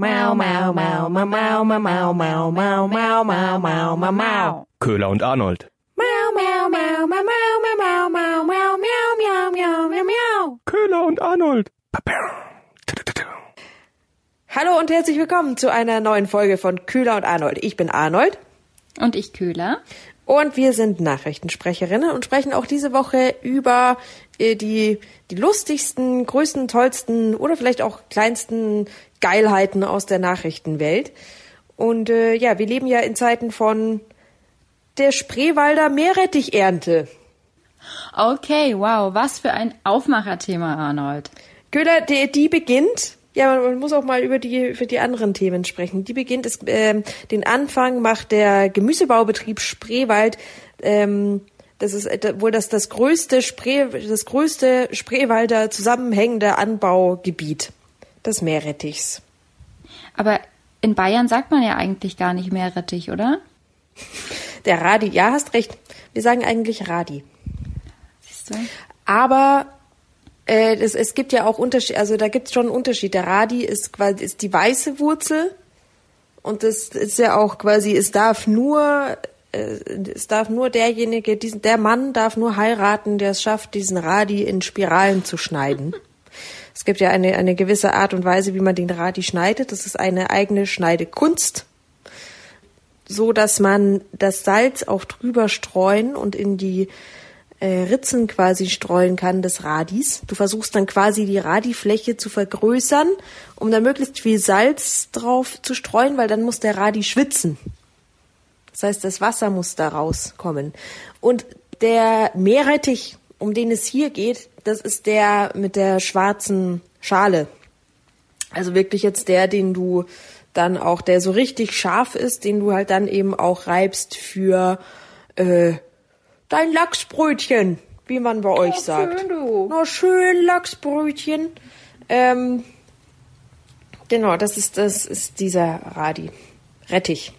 Mau, mau, mau, mau, mau, mau, mau, mau, mau, mau, mau, mau, mau, mau. Köhler und Arnold. Mau, mau, mau, mau, mau, mau, mau, mau, mau, miau, miau, miau, miau, miau. Köhler und Arnold. Hallo und herzlich willkommen zu einer neuen Folge von Kühler und Arnold. Ich bin Arnold Und ich Köhler. Und wir sind Nachrichtensprecherinnen und sprechen auch diese Woche über äh, die, die lustigsten, größten, tollsten oder vielleicht auch kleinsten Geilheiten aus der Nachrichtenwelt. Und äh, ja, wir leben ja in Zeiten von der Spreewalder Meerrettichernte. Okay, wow, was für ein Aufmacherthema, Arnold. Köhler, die, die beginnt. Ja, man, man muss auch mal über die für die anderen Themen sprechen. Die beginnt ist ähm, den Anfang macht der Gemüsebaubetrieb Spreewald. Ähm, das ist äh, wohl das das größte Spree das größte Spreewalder zusammenhängende Anbaugebiet des Meerrettichs. Aber in Bayern sagt man ja eigentlich gar nicht Meerrettich, oder? Der Radi, ja, hast recht. Wir sagen eigentlich Radi. Siehst du? Aber äh, das, es gibt ja auch Unterschied, also da gibt es schon einen Unterschied. Der Radi ist quasi ist die weiße Wurzel und das ist ja auch quasi, es darf nur, äh, es darf nur derjenige, diesen, der Mann darf nur heiraten, der es schafft, diesen Radi in Spiralen zu schneiden. Es gibt ja eine, eine gewisse Art und Weise, wie man den Radi schneidet. Das ist eine eigene Schneidekunst so dass man das Salz auch drüber streuen und in die äh, Ritzen quasi streuen kann des Radis. Du versuchst dann quasi die Radifläche zu vergrößern, um da möglichst viel Salz drauf zu streuen, weil dann muss der Radi schwitzen. Das heißt, das Wasser muss da rauskommen. Und der Meerrettich, um den es hier geht, das ist der mit der schwarzen Schale. Also wirklich jetzt der, den du dann auch, der so richtig scharf ist, den du halt dann eben auch reibst für äh, dein Lachsbrötchen, wie man bei euch sagt. schön, du. Na schön Lachsbrötchen. Ähm, genau, das ist das ist dieser Radi. Rettich.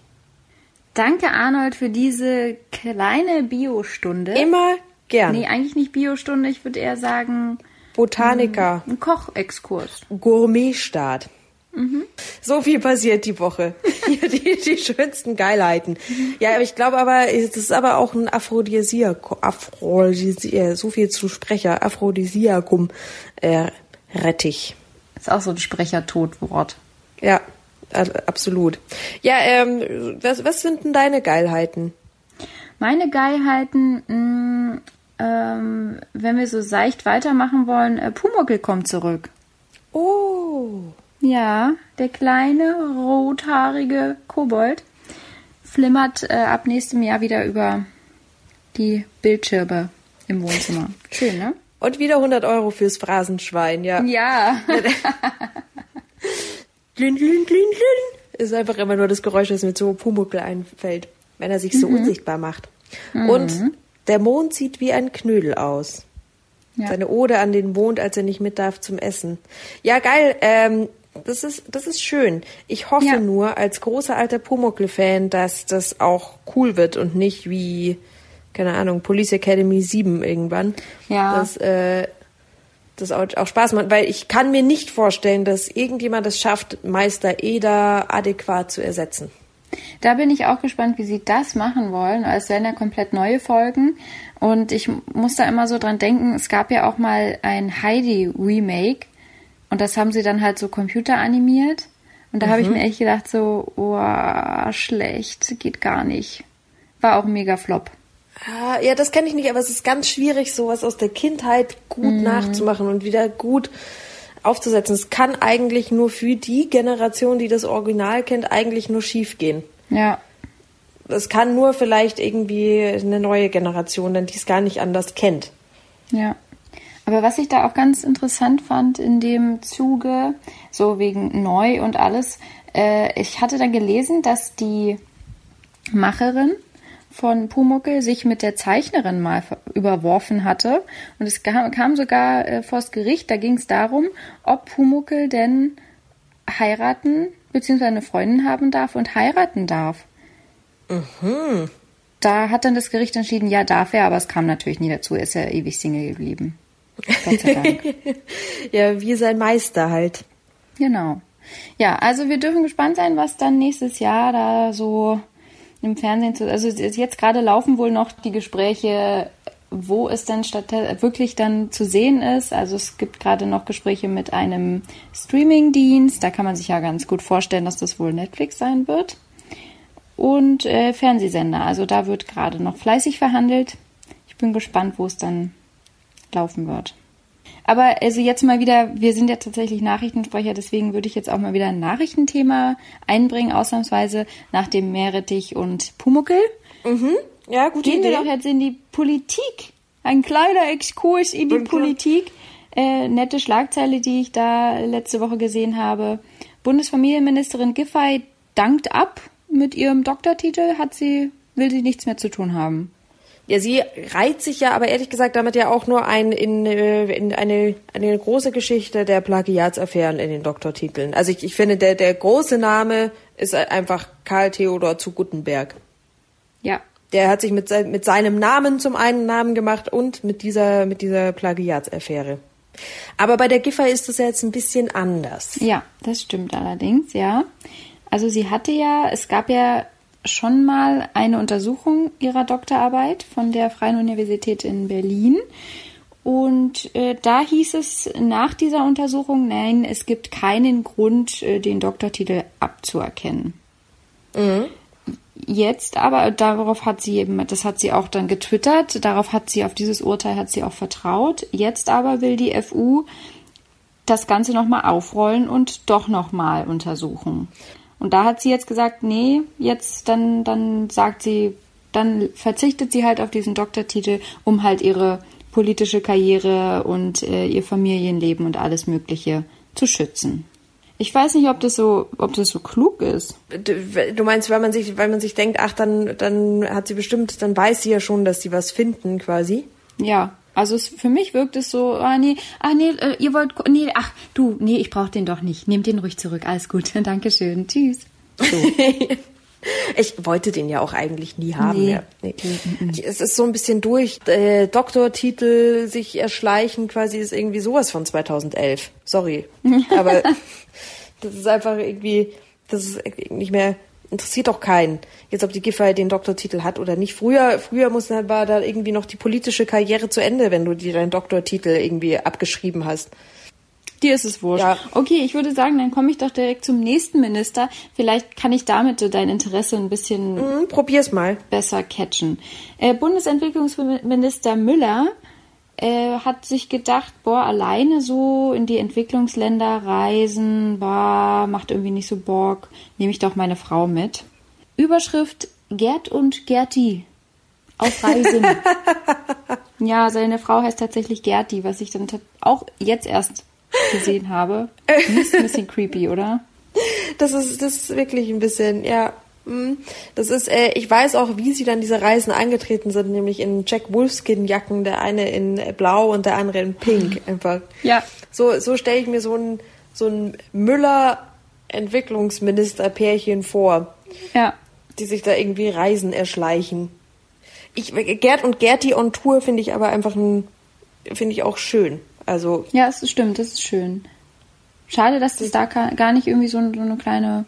Danke, Arnold, für diese kleine Biostunde. Immer gern. Nee, eigentlich nicht Biostunde, ich würde eher sagen Botaniker, ein Kochexkurs. Gourmetstart. So viel passiert die Woche. Die, die schönsten Geilheiten. Ja, aber ich glaube aber, es ist aber auch ein Aphrodisiak, Aphrodisiak, so viel zu Sprecher, Aphrodisiakum, äh, Rettich. Ist auch so ein Sprechertodwort. Ja, absolut. Ja, ähm, was, was sind denn deine Geilheiten? Meine Geilheiten, mh, ähm, wenn wir so seicht weitermachen wollen, äh, Pumuckel kommt zurück. Oh, Ja, der kleine rothaarige Kobold flimmert äh, ab nächstem Jahr wieder über die Bildschirme im Wohnzimmer. Schön, ne? und wieder 100 Euro fürs Phrasenschwein, ja. Ja. Glün, glün, glün, glün. Ist einfach immer nur das Geräusch, das mir zu Pumuckl einfällt, wenn er sich so unsichtbar macht. Und der Mond sieht wie ein Knödel aus. Ja. Seine Ode an den Mond, als er nicht mit darf zum Essen. Ja, geil. Ähm, das ist, das ist schön. Ich hoffe Ja. nur als großer alter Pumuckl-Fan, dass das auch cool wird und nicht wie, keine Ahnung, Police Academy 7 irgendwann. Ja. Dass, äh, das auch, auch Spaß macht, weil ich kann mir nicht vorstellen, dass irgendjemand es schafft, Meister Eder adäquat zu ersetzen. Da bin ich auch gespannt, wie sie das machen wollen. Es werden ja komplett neue Folgen. Und ich muss da immer so dran denken, es gab ja auch mal ein Heidi-Remake. Und das haben sie dann halt so computeranimiert. Und da habe ich mir echt gedacht, so, oh, schlecht, geht gar nicht. War auch ein mega Flop. Ah, ja, das kenne ich nicht, aber es ist ganz schwierig, sowas aus der Kindheit gut nachzumachen und wieder gut aufzusetzen. Es kann eigentlich nur für die Generation, die das Original kennt, eigentlich nur schief gehen. Ja, Es kann nur vielleicht irgendwie eine neue Generation, denn die es gar nicht anders kennt. Ja. Aber was ich da auch ganz interessant fand in dem Zuge, so wegen neu und alles, äh, ich hatte dann gelesen, dass die Macherin von Pumuckel sich mit der Zeichnerin mal überworfen hatte. Und es kam, kam sogar äh, vors Gericht. Da ging es darum, ob Pumuckel denn heiraten bzw. eine Freundin haben darf und heiraten darf. Da hat dann das Gericht entschieden, ja, darf er, aber es kam natürlich nie dazu. Er ist ja ewig Single geblieben. Gott sei Dank. Ja, wie sein Meister halt. genau. Ja, also wir dürfen gespannt sein, was dann nächstes Jahr da so im Fernsehen zu. Also jetzt gerade laufen wohl noch die Gespräche, wo es dann statt wirklich dann zu sehen ist. Also es gibt gerade noch Gespräche mit einem Streaming-Dienst. Da kann man sich ja ganz gut vorstellen, dass das wohl Netflix sein wird. Und äh, Fernsehsender. Also da wird gerade noch fleißig verhandelt. Ich bin gespannt, wo es dann laufen wird. Aber also jetzt mal wieder, wir sind ja tatsächlich Nachrichtensprecher, deswegen würde ich jetzt auch mal wieder ein Nachrichtenthema einbringen, ausnahmsweise nach dem Meerrettich und Pumuckel. Mhm. Ja, gute Gehen Idee. wir doch jetzt in die Politik. Ein kleiner Exkurs in die Und. Politik. Äh, nette Schlagzeile, die ich da letzte Woche gesehen habe. Bundesfamilienministerin Giffey dankt ab mit ihrem Doktortitel, hat sie, will sie nichts mehr zu tun haben. Ja, sie reiht sich ja aber ehrlich gesagt damit ja auch nur ein in, äh, in eine, eine große Geschichte der Plagiatsaffären in den Doktortiteln. Also ich, ich finde, der, der große Name ist einfach Karl Theodor zu Guttenberg. Ja, Der hat sich mit, mit seinem Namen zum einen Namen gemacht und mit dieser, mit dieser Plagiatsaffäre. Aber bei der Giffey ist das ja jetzt ein bisschen anders. Ja, das stimmt allerdings, ja. Also sie hatte ja, es gab ja schon mal eine Untersuchung ihrer Doktorarbeit von der Freien Universität in Berlin. Und äh, da hieß es nach dieser Untersuchung, nein, es gibt keinen Grund, äh, den Doktortitel abzuerkennen. Jetzt aber, darauf hat sie eben, das hat sie auch dann getwittert, darauf hat sie, auf dieses Urteil hat sie auch vertraut. Jetzt aber will die FU das Ganze nochmal aufrollen und doch nochmal untersuchen. Und da hat sie jetzt gesagt, nee, jetzt dann, dann sagt sie, dann verzichtet sie halt auf diesen Doktortitel, um halt ihre politische Karriere und äh, ihr Familienleben und alles Mögliche zu schützen. Ich weiß nicht, ob das so, ob das so klug ist. Du du meinst, weil man sich, weil man sich denkt, ach, dann, dann hat sie bestimmt, dann weiß sie ja schon, dass sie was finden, quasi. Ja, also es, für mich wirkt es so, ah nee, ah nee, äh, ihr wollt, nee, ach du, nee, ich brauche den doch nicht. Nehmt den ruhig zurück, alles gut, Dankeschön, tschüss. So. Ich wollte den ja auch eigentlich nie haben. Nee. Ja. Nee. Es ist so ein bisschen durch. Äh, Doktortitel sich erschleichen quasi ist irgendwie sowas von 2011. Sorry. Aber das ist einfach irgendwie, das ist nicht mehr, interessiert doch keinen. Jetzt, ob die Giffey den Doktortitel hat oder nicht. Früher, früher muss, war da irgendwie noch die politische Karriere zu Ende, wenn du dir deinen Doktortitel irgendwie abgeschrieben hast. Dir ist es wurscht. Ja. Okay, ich würde sagen, dann komme ich doch direkt zum nächsten Minister. Vielleicht kann ich damit so dein Interesse ein bisschen Hm, probier's mal. besser catchen. Äh, Bundesentwicklungsminister Müller äh, hat sich gedacht, boah, alleine so in die Entwicklungsländer reisen, boah, macht irgendwie nicht so Bock, nehme ich doch meine Frau mit. Überschrift Gerd und Gerti auf Reisen. ja, seine Frau heißt tatsächlich Gerti, was ich dann auch jetzt erst gesehen habe. Das ist ein bisschen creepy, oder? Das ist, das ist wirklich ein bisschen, ja. Mm. Das ist, äh, ich weiß auch, wie sie dann diese Reisen angetreten sind, nämlich in Jack Wolfskin-Jacken, der eine in Blau und der andere in Pink. Einfach. Ja. So, so stelle ich mir so ein, so ein Müller-Entwicklungsminister-Pärchen vor, Ja. die sich da irgendwie Reisen erschleichen. Ich, Gerd und Gerti on Tour finde ich aber einfach ein, finde ich auch schön. Also, Ja, es stimmt, das ist schön. Schade, dass das da gar nicht irgendwie so, so eine kleine,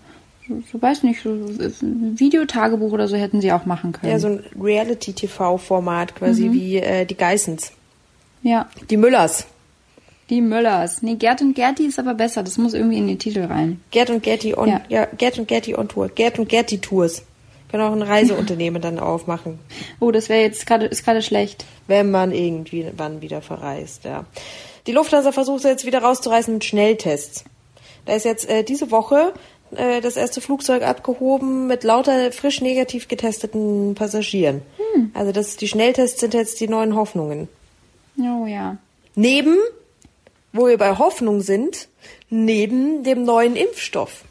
so, weiß nicht, so ein Videotagebuch oder so hätten sie auch machen können. ja, so ein Reality-TV-Format quasi wie äh, die Geissens. ja, Die Müllers. die Müllers. Nee, Gerd und Gerti ist aber besser, das muss irgendwie in den Titel rein. Gerd und Gerti on, Ja. ja. Gerd und Gerti on Tour. Gerd und Gerti Tours. Können auch ein Reiseunternehmen dann aufmachen, Oh, das wäre jetzt gerade, ist gerade schlecht. wenn man irgendwie wann wieder verreist, ja. Die Lufthansa versucht jetzt wieder rauszureißen mit Schnelltests. Da ist jetzt äh, diese Woche äh, das erste Flugzeug abgehoben mit lauter frisch negativ getesteten Passagieren. Also das, die Schnelltests sind jetzt die neuen Hoffnungen. Oh ja. Neben, wo wir bei Hoffnung sind, neben dem neuen Impfstoff.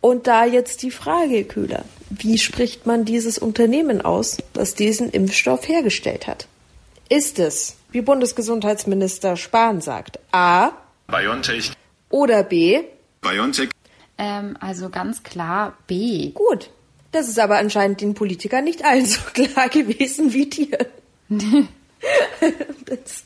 Und da jetzt die Frage, Köhler, wie spricht man dieses Unternehmen aus, das diesen Impfstoff hergestellt hat? Ist es, wie Bundesgesundheitsminister Spahn sagt, A BioNTech, oder B? BioNTech, Ähm, also ganz klar B. Gut. Das ist aber anscheinend den Politikern nicht allen so klar gewesen wie dir. das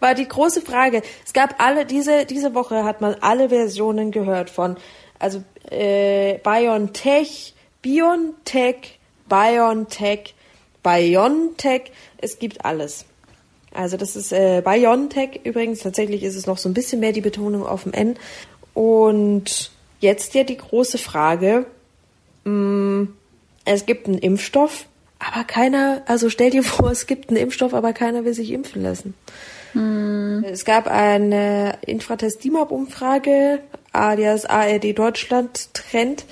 war die große Frage. Es gab alle, diese, diese Woche hat man alle Versionen gehört von, also äh, BioNTech, BioNTech, BioNTech, BioNTech, es gibt alles. Also das ist äh, BioNTech übrigens, tatsächlich ist es noch so ein bisschen mehr die Betonung auf dem N. Und jetzt ja die große Frage, mh, mm, es gibt einen Impfstoff, aber keiner, also stell dir vor, es gibt einen Impfstoff, aber keiner will sich impfen lassen. Hm. Es gab eine Infratest DIMAP-Umfrage, alias ARD Deutschland Trend.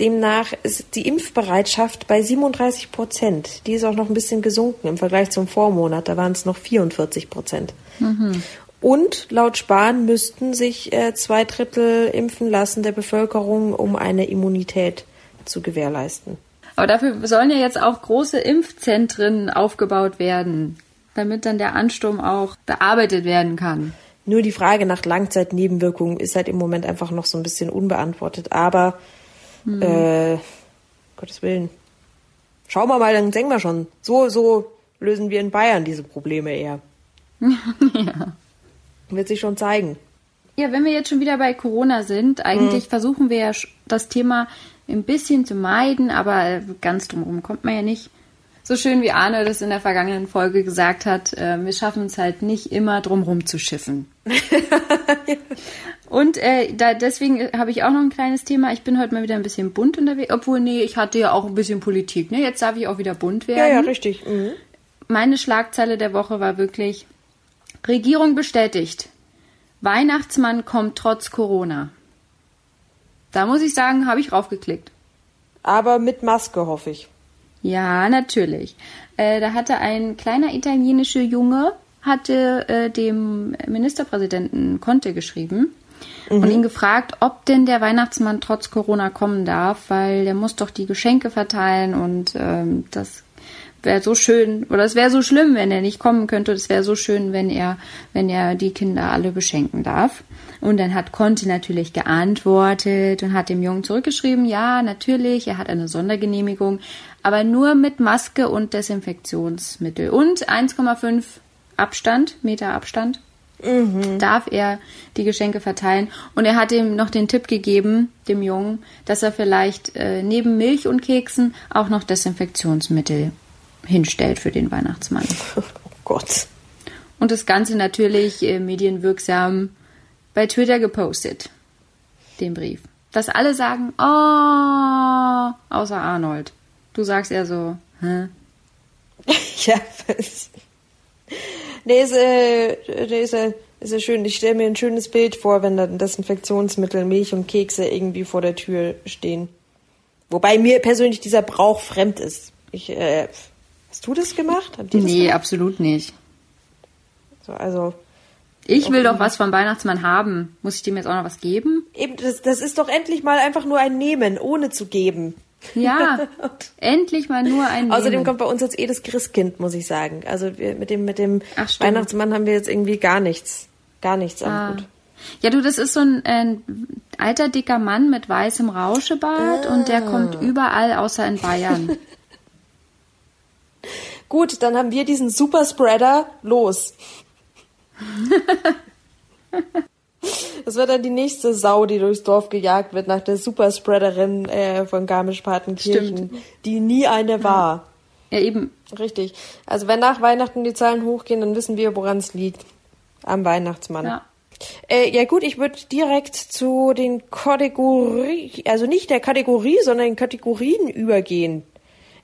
Demnach ist die Impfbereitschaft bei 37 Prozent. Die ist auch noch ein bisschen gesunken im Vergleich zum Vormonat. Da waren es noch 44 Prozent. Mhm. Und laut Spahn müssten sich äh, zwei Drittel impfen lassen der Bevölkerung, um eine Immunität zu gewährleisten. Aber dafür sollen ja jetzt auch große Impfzentren aufgebaut werden, damit dann der Ansturm auch bearbeitet werden kann. Nur die Frage nach Langzeitnebenwirkungen ist halt im Moment einfach noch so ein bisschen unbeantwortet. Aber, hm. äh, Gottes Willen. Schauen wir mal, dann denken wir schon. So, so lösen wir in Bayern diese Probleme eher. ja. Wird sich schon zeigen. Ja, wenn wir jetzt schon wieder bei Corona sind, eigentlich hm. versuchen wir ja das Thema ein bisschen zu meiden, aber ganz drumherum kommt man ja nicht. So schön wie Arne das in der vergangenen Folge gesagt hat, äh, wir schaffen es halt nicht immer drumherum zu schiffen. Und äh, da, deswegen habe ich auch noch ein kleines Thema. Ich bin heute mal wieder ein bisschen bunt unterwegs. Obwohl, nee, ich hatte ja auch ein bisschen Politik. Ne? Jetzt darf ich auch wieder bunt werden. Ja, ja, richtig. Mhm. Meine Schlagzeile der Woche war wirklich, Regierung bestätigt, Weihnachtsmann kommt trotz Corona. Da muss ich sagen, habe ich raufgeklickt. Aber mit Maske, hoffe ich. Ja, natürlich. Äh, da hatte ein kleiner italienischer Junge hatte äh, dem Ministerpräsidenten Conte geschrieben mhm. und ihn gefragt, ob denn der Weihnachtsmann trotz Corona kommen darf, weil der muss doch die Geschenke verteilen und ähm, das wäre so schön oder es wäre so schlimm, wenn er nicht kommen könnte. Es wäre so schön, wenn er, wenn er die Kinder alle beschenken darf. Und dann hat Conti natürlich geantwortet und hat dem Jungen zurückgeschrieben, ja, natürlich, er hat eine Sondergenehmigung, aber nur mit Maske und Desinfektionsmittel und 1,5 Abstand, Meter Abstand. Mhm. darf er die Geschenke verteilen. Und er hat ihm noch den Tipp gegeben, dem Jungen, dass er vielleicht äh, neben Milch und Keksen auch noch Desinfektionsmittel hinstellt für den Weihnachtsmann. Oh Gott. Und das Ganze natürlich äh, medienwirksam bei Twitter gepostet, den Brief. Dass alle sagen, oh, außer Arnold. Du sagst eher so, hä? ja, was? Nee, ist, äh, nee, ist, äh, ist ja schön. Ich stelle mir ein schönes Bild vor, wenn dann Desinfektionsmittel, Milch und Kekse irgendwie vor der Tür stehen. Wobei mir persönlich dieser Brauch fremd ist. Ich, äh, hast du das gemacht? Habt nee, gemacht? absolut nicht. So, also, ich will doch was vom Weihnachtsmann haben. Muss ich dem jetzt auch noch was geben? Eben, das, das ist doch endlich mal einfach nur ein Nehmen, ohne zu geben. Ja, endlich mal nur ein Nehmen. Außerdem kommt bei uns jetzt eh das Christkind, muss ich sagen. Also wir, mit dem, mit dem Weihnachtsmann haben wir jetzt irgendwie gar nichts, gar nichts am ah. Hut. Ja, du, das ist so ein, ein alter, dicker Mann mit weißem Rauschebart ah. und der kommt überall außer in Bayern. Gut, dann haben wir diesen Superspreader los. Das wird dann die nächste Sau, die durchs Dorf gejagt wird, nach der Superspreaderin äh, von Garmisch-Partenkirchen, die nie eine war. Ja, eben. Richtig. Also wenn nach Weihnachten die Zahlen hochgehen, dann wissen wir, woran es liegt. Am Weihnachtsmann. Ja. Äh, ja gut, ich würde direkt zu den Kategorien, also nicht der Kategorie, sondern den Kategorien übergehen.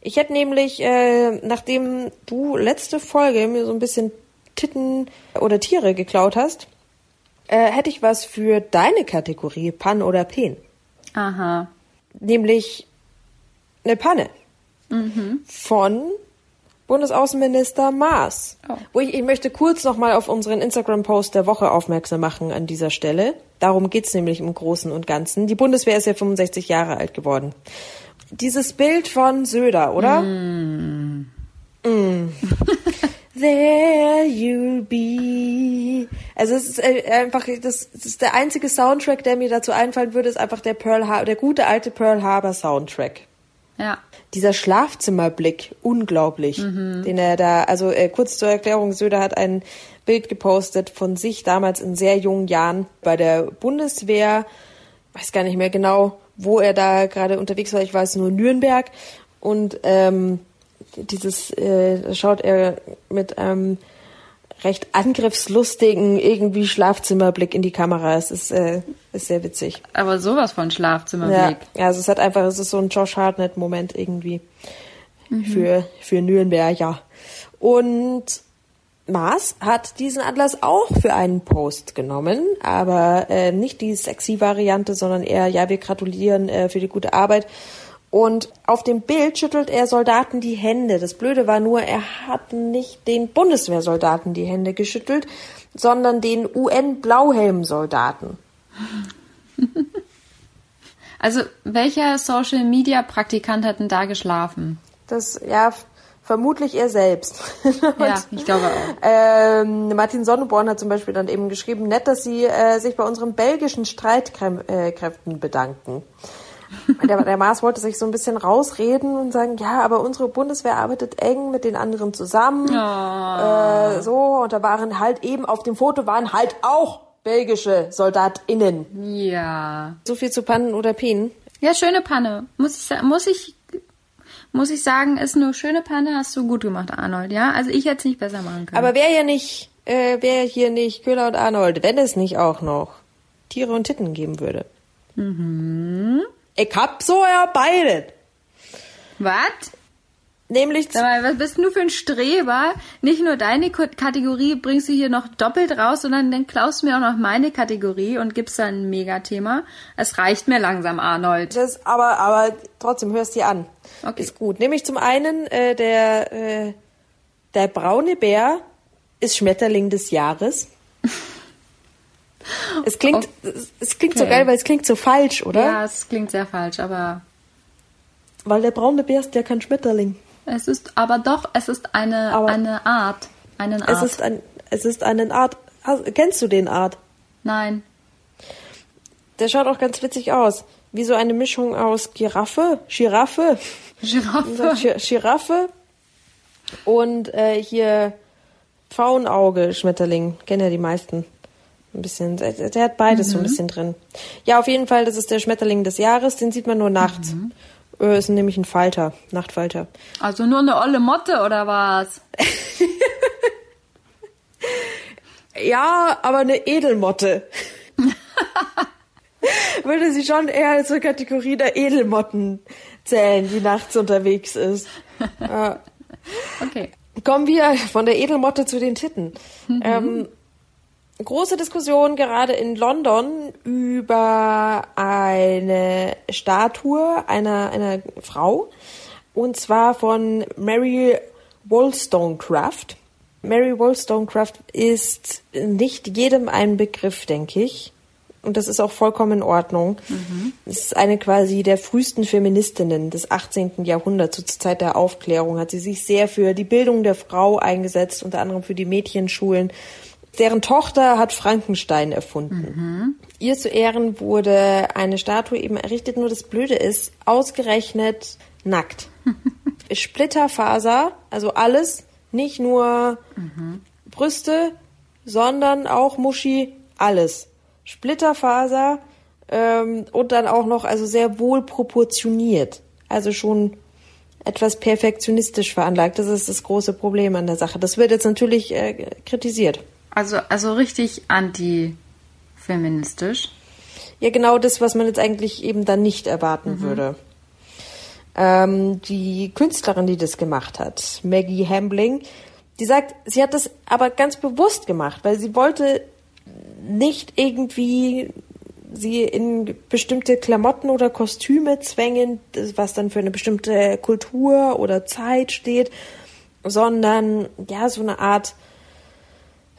Ich hätte nämlich, äh, nachdem du letzte Folge mir so ein bisschen Titten oder Tiere geklaut hast, äh, hätte ich was für deine Kategorie Pan oder Pen. Aha. Nämlich eine Panne mhm. von Bundesaußenminister Maas. Oh. Wo ich, ich möchte kurz nochmal auf unseren Instagram-Post der Woche aufmerksam machen an dieser Stelle. Darum geht's nämlich im Großen und Ganzen. Die Bundeswehr ist ja 65 Jahre alt geworden. Dieses Bild von Söder, oder? Mm. Mm. There you'll be. Also es ist äh, einfach, das, das, ist der einzige Soundtrack, der mir dazu einfallen würde, ist einfach der Pearl Har der gute alte Pearl Harbor Soundtrack. Ja. Dieser Schlafzimmerblick, unglaublich, den er da, also äh, kurz zur Erklärung, Söder hat ein Bild gepostet von sich damals in sehr jungen Jahren bei der Bundeswehr, weiß gar nicht mehr genau, wo er da gerade unterwegs war, ich weiß nur Nürnberg und ähm, dieses, äh, da schaut er mit einem recht angriffslustigen irgendwie Schlafzimmerblick in die Kamera. Es ist, äh, ist sehr witzig. Aber sowas von Schlafzimmerblick. Ja, also es hat einfach, es ist so ein Josh Hartnett-Moment irgendwie für, für Nürnberg, ja. Und Mars hat diesen Atlas auch für einen Post genommen, aber äh, nicht die sexy Variante, sondern eher, ja, wir gratulieren äh, für die gute Arbeit. Und auf dem Bild schüttelt er Soldaten die Hände. Das Blöde war nur, er hat nicht den Bundeswehrsoldaten die Hände geschüttelt, sondern den UN-Blauhelm-Soldaten. Also, welcher Social Media Praktikant hat denn da geschlafen? Das, ja, vermutlich er selbst. Ja, ich glaube auch. Ähm, Martin Sonneborn hat zum Beispiel dann eben geschrieben, nett, dass Sie äh, sich bei unseren belgischen Streitkräften bedanken. Der, der Maas wollte sich so ein bisschen rausreden und sagen, ja, aber unsere Bundeswehr arbeitet eng mit den anderen zusammen. Äh, so, und da waren halt eben auf dem Foto waren halt auch belgische SoldatInnen. Ja. So viel zu Pannen oder Penen. Ja, schöne Panne. Muss ich, muss ich, muss ich sagen, ist eine schöne Panne, hast du gut gemacht, Arnold, ja? Also ich hätte es nicht besser machen können. Aber wer ja nicht, äh, wer hier nicht Köhler und Arnold, wenn es nicht auch noch Tiere und Titten geben würde. Mhm. Ich hab so erbeitet. Was? Nämlich, Sag mal, was bist du für ein Streber? Nicht nur deine Kategorie bringst du hier noch doppelt raus, sondern dann klaust du mir auch noch meine Kategorie und gibst da ein Megathema. Es reicht mir langsam, Arnold. das, aber, aber trotzdem hörst dir an. Okay. Ist gut. Nämlich zum einen, äh, der, äh, der braune Bär ist Schmetterling des Jahres. Es klingt, es, es klingt so Okay. geil, weil es klingt so falsch, oder? Ja, es klingt sehr falsch, aber Weil der braune Bär ist ja kein Schmetterling. Es ist, aber doch, es ist eine, Aber- eine Art. Einen Art. Es ist ein, es ist eine Art. Hast- Kennst du den Art? Nein. Der schaut auch ganz witzig aus. Wie so eine Mischung aus Giraffe, Giraffe, Giraffe. Gi- Giraffe und äh, hier Pfauenauge, Schmetterling. Kennen ja die meisten. Ein bisschen. Der, der hat beides so ein bisschen drin. Ja, auf jeden Fall, das ist der Schmetterling des Jahres. Den sieht man nur nachts. Äh, ist nämlich ein Falter, Nachtfalter. Also nur eine olle Motte oder was? Ja, aber eine Edelmotte. Würde sie schon eher zur Kategorie der Edelmotten zählen, die nachts unterwegs ist. Okay. Kommen wir von der Edelmotte zu den Titten. Ähm, große Diskussion gerade in London über eine Statue einer, einer Frau. Und zwar von Mary Wollstonecraft. Mary Wollstonecraft ist nicht jedem ein Begriff, denke ich. Und das ist auch vollkommen in Ordnung. Es ist eine quasi der frühesten Feministinnen des 18. Jahrhunderts. Zur Zeit der Aufklärung hat sie sich sehr für die Bildung der Frau eingesetzt, unter anderem für die Mädchenschulen. Deren Tochter hat Frankenstein erfunden. Ihr zu Ehren wurde eine Statue eben errichtet, nur das Blöde ist, ausgerechnet nackt. Splitterfaser, also alles, nicht nur Brüste, sondern auch Muschi, alles. Splitterfaser ähm, und dann auch noch also sehr wohl proportioniert. Also schon etwas perfektionistisch veranlagt. Das ist das große Problem an der Sache. Das wird jetzt natürlich äh, kritisiert. Also, also richtig anti-feministisch. Ja, genau das, was man jetzt eigentlich eben dann nicht erwarten würde. Ähm, die Künstlerin, die das gemacht hat, Maggie Hambling, die sagt, sie hat das aber ganz bewusst gemacht, weil sie wollte nicht irgendwie sie in bestimmte Klamotten oder Kostüme zwängen, was dann für eine bestimmte Kultur oder Zeit steht, sondern ja, so eine Art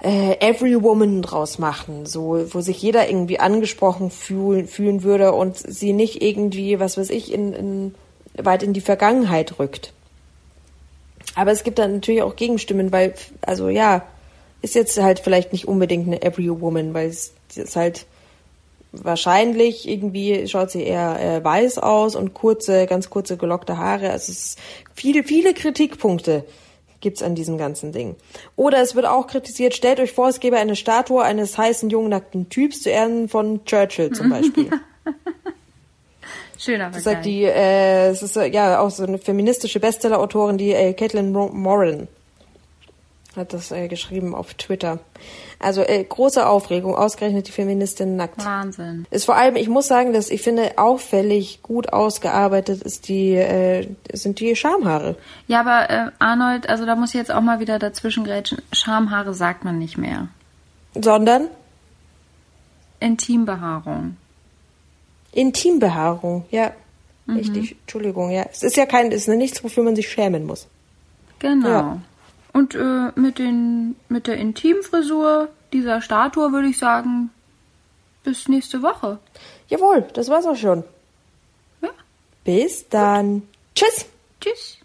äh, Every Woman draus machen, so wo sich jeder irgendwie angesprochen fühlen, fühlen würde und sie nicht irgendwie, was weiß ich, in, in weit in die Vergangenheit rückt. Aber es gibt dann natürlich auch Gegenstimmen, weil, also ja, ist jetzt halt vielleicht nicht unbedingt eine Every Woman, weil es ist halt wahrscheinlich irgendwie schaut sie eher äh, weiß aus und kurze, ganz kurze gelockte Haare. Also es ist viele, viele Kritikpunkte gibt's an diesem ganzen Ding. Oder es wird auch kritisiert, stellt euch vor, es gäbe eine Statue eines heißen, jungen, nackten Typs zu Ehren von Churchill zum Beispiel. Schöner Das sagt die, äh, es ist äh, ja auch so eine feministische Bestseller-Autorin, die äh, Caitlin Moran hat das äh, geschrieben auf Twitter. Also äh, große Aufregung, ausgerechnet die Feministin nackt. Wahnsinn. Ist vor allem, ich muss sagen, dass ich finde, auffällig gut ausgearbeitet ist die, äh, sind die Schamhaare. Ja, aber äh, Arnold, also da muss ich jetzt auch mal wieder dazwischen grätschen. Schamhaare sagt man nicht mehr. Sondern Intimbehaarung. Intimbehaarung, ja. Richtig, Entschuldigung, ja. Es ist ja kein, es ist nichts, wofür man sich schämen muss. Genau. Ja. Und äh, mit, den, mit der Intimfrisur dieser Statue würde ich sagen, bis nächste Woche. Jawohl, das war's auch schon. Ja. Bis dann. Tschüss. Tschüss.